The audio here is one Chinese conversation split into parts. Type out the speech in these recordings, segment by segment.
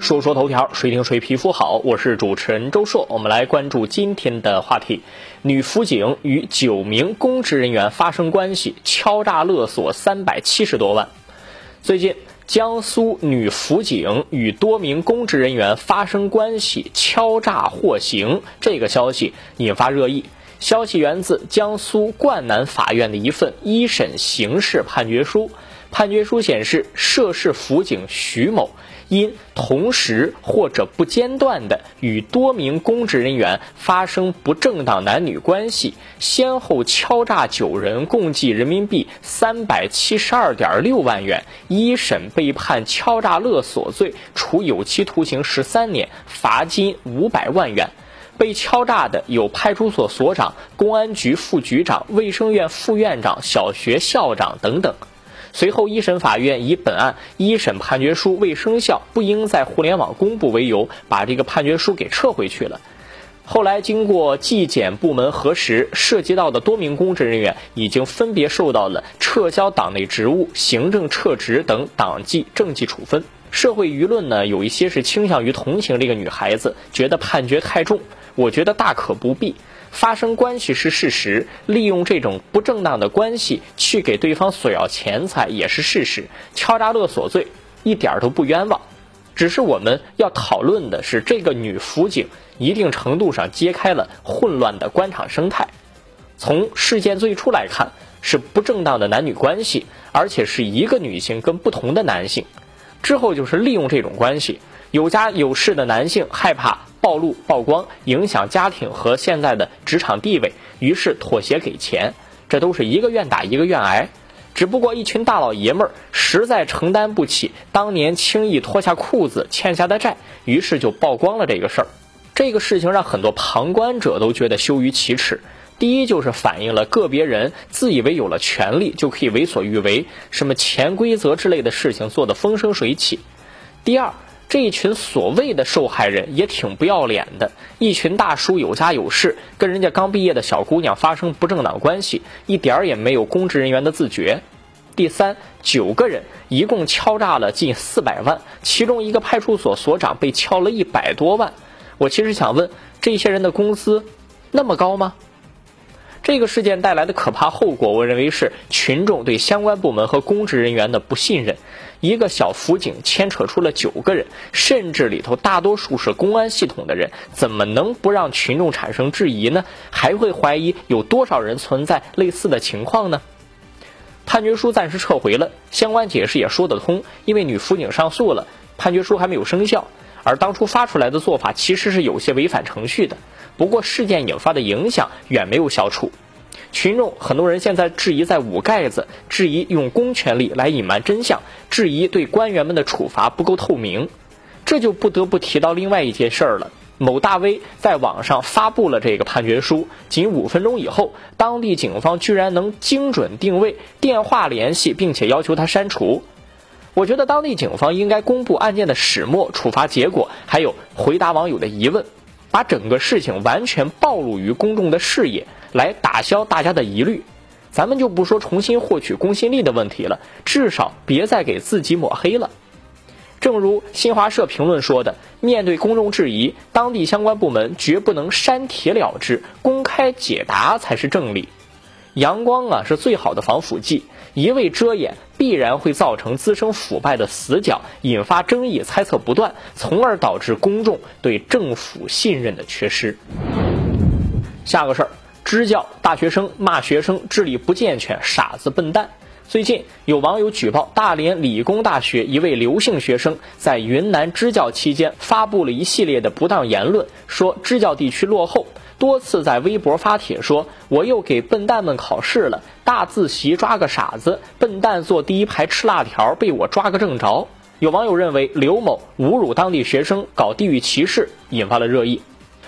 说说头条，谁听谁皮肤好。我是主持人周硕，我们来关注今天的话题：女辅警与九名公职人员发生关系，敲诈勒索三百七十多万。最近，江苏女辅警与多名公职人员发生关系，敲诈获刑，这个消息引发热议。消息源自江苏灌南法院的一份一审刑事判决书。判决书显示，涉事辅警徐某因同时或者不间断的与多名公职人员发生不正当男女关系，先后敲诈九人，共计人民币三百七十二点六万元，一审被判敲诈勒索罪，处有期徒刑十三年，罚金五百万元。被敲诈的有派出所所长、公安局副局长、卫生院副院长、小学校长等等。随后，一审法院以本案一审判决书未生效，不应在互联网公布为由，把这个判决书给撤回去了。后来，经过纪检部门核实，涉及到的多名公职人员已经分别受到了撤销党内职务、行政撤职等党纪政纪处分。社会舆论呢，有一些是倾向于同情这个女孩子，觉得判决太重。我觉得大可不必。发生关系是事实，利用这种不正当的关系去给对方索要钱财也是事实，敲诈勒索罪一点都不冤枉。只是我们要讨论的是，这个女辅警一定程度上揭开了混乱的官场生态。从事件最初来看，是不正当的男女关系，而且是一个女性跟不同的男性。之后就是利用这种关系，有家有室的男性害怕。暴露曝光，影响家庭和现在的职场地位，于是妥协给钱，这都是一个愿打一个愿挨。只不过一群大老爷们儿实在承担不起当年轻易脱下裤子欠下的债，于是就曝光了这个事儿。这个事情让很多旁观者都觉得羞于启齿。第一，就是反映了个别人自以为有了权利就可以为所欲为，什么潜规则之类的事情做得风生水起。第二。这一群所谓的受害人也挺不要脸的，一群大叔有家有室，跟人家刚毕业的小姑娘发生不正当关系，一点儿也没有公职人员的自觉。第三，九个人一共敲诈了近四百万，其中一个派出所所长被敲了一百多万。我其实想问，这些人的工资那么高吗？这个事件带来的可怕后果，我认为是群众对相关部门和公职人员的不信任。一个小辅警牵扯出了九个人，甚至里头大多数是公安系统的人，怎么能不让群众产生质疑呢？还会怀疑有多少人存在类似的情况呢？判决书暂时撤回了，相关解释也说得通，因为女辅警上诉了，判决书还没有生效，而当初发出来的做法其实是有些违反程序的。不过事件引发的影响远没有消除。群众很多人现在质疑在捂盖子，质疑用公权力来隐瞒真相，质疑对官员们的处罚不够透明，这就不得不提到另外一件事儿了。某大 V 在网上发布了这个判决书，仅五分钟以后，当地警方居然能精准定位、电话联系，并且要求他删除。我觉得当地警方应该公布案件的始末、处罚结果，还有回答网友的疑问，把整个事情完全暴露于公众的视野。来打消大家的疑虑，咱们就不说重新获取公信力的问题了，至少别再给自己抹黑了。正如新华社评论说的，面对公众质疑，当地相关部门绝不能删帖了之，公开解答才是正理。阳光啊是最好的防腐剂，一味遮掩必然会造成滋生腐败的死角，引发争议猜测不断，从而导致公众对政府信任的缺失。下个事儿。支教大学生骂学生智力不健全、傻子、笨蛋。最近有网友举报大连理工大学一位刘姓学生在云南支教期间发布了一系列的不当言论，说支教地区落后，多次在微博发帖说我又给笨蛋们考试了，大自习抓个傻子，笨蛋坐第一排吃辣条被我抓个正着。有网友认为刘某侮辱当地学生，搞地域歧视，引发了热议。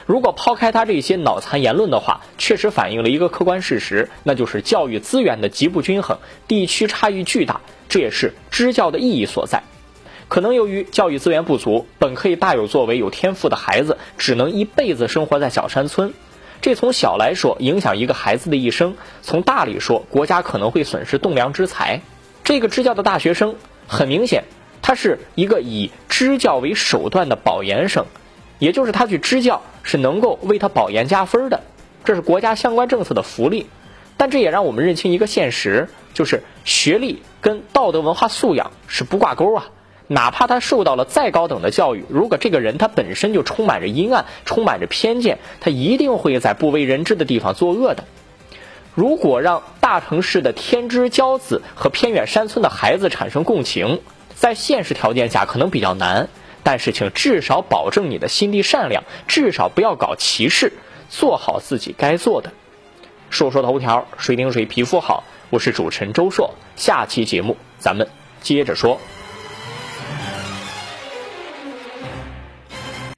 如果抛开他这些脑残言论的话，确实反映了一个客观事实，那就是教育资源的极不均衡，地区差异巨大，这也是支教的意义所在。可能由于教育资源不足，本可以大有作为、有天赋的孩子，只能一辈子生活在小山村。这从小来说，影响一个孩子的一生；从大里说，国家可能会损失栋梁之才。这个支教的大学生，很明显，他是一个以。支教为手段的保研生，也就是他去支教是能够为他保研加分的，这是国家相关政策的福利。但这也让我们认清一个现实，就是学历跟道德文化素养是不挂钩啊。哪怕他受到了再高等的教育，如果这个人他本身就充满着阴暗、充满着偏见，他一定会在不为人知的地方作恶的。如果让大城市的天之骄子和偏远山村的孩子产生共情，在现实条件下可能比较难，但是请至少保证你的心地善良，至少不要搞歧视，做好自己该做的。说说头条，谁顶谁皮肤好？我是主持人周硕，下期节目咱们接着说。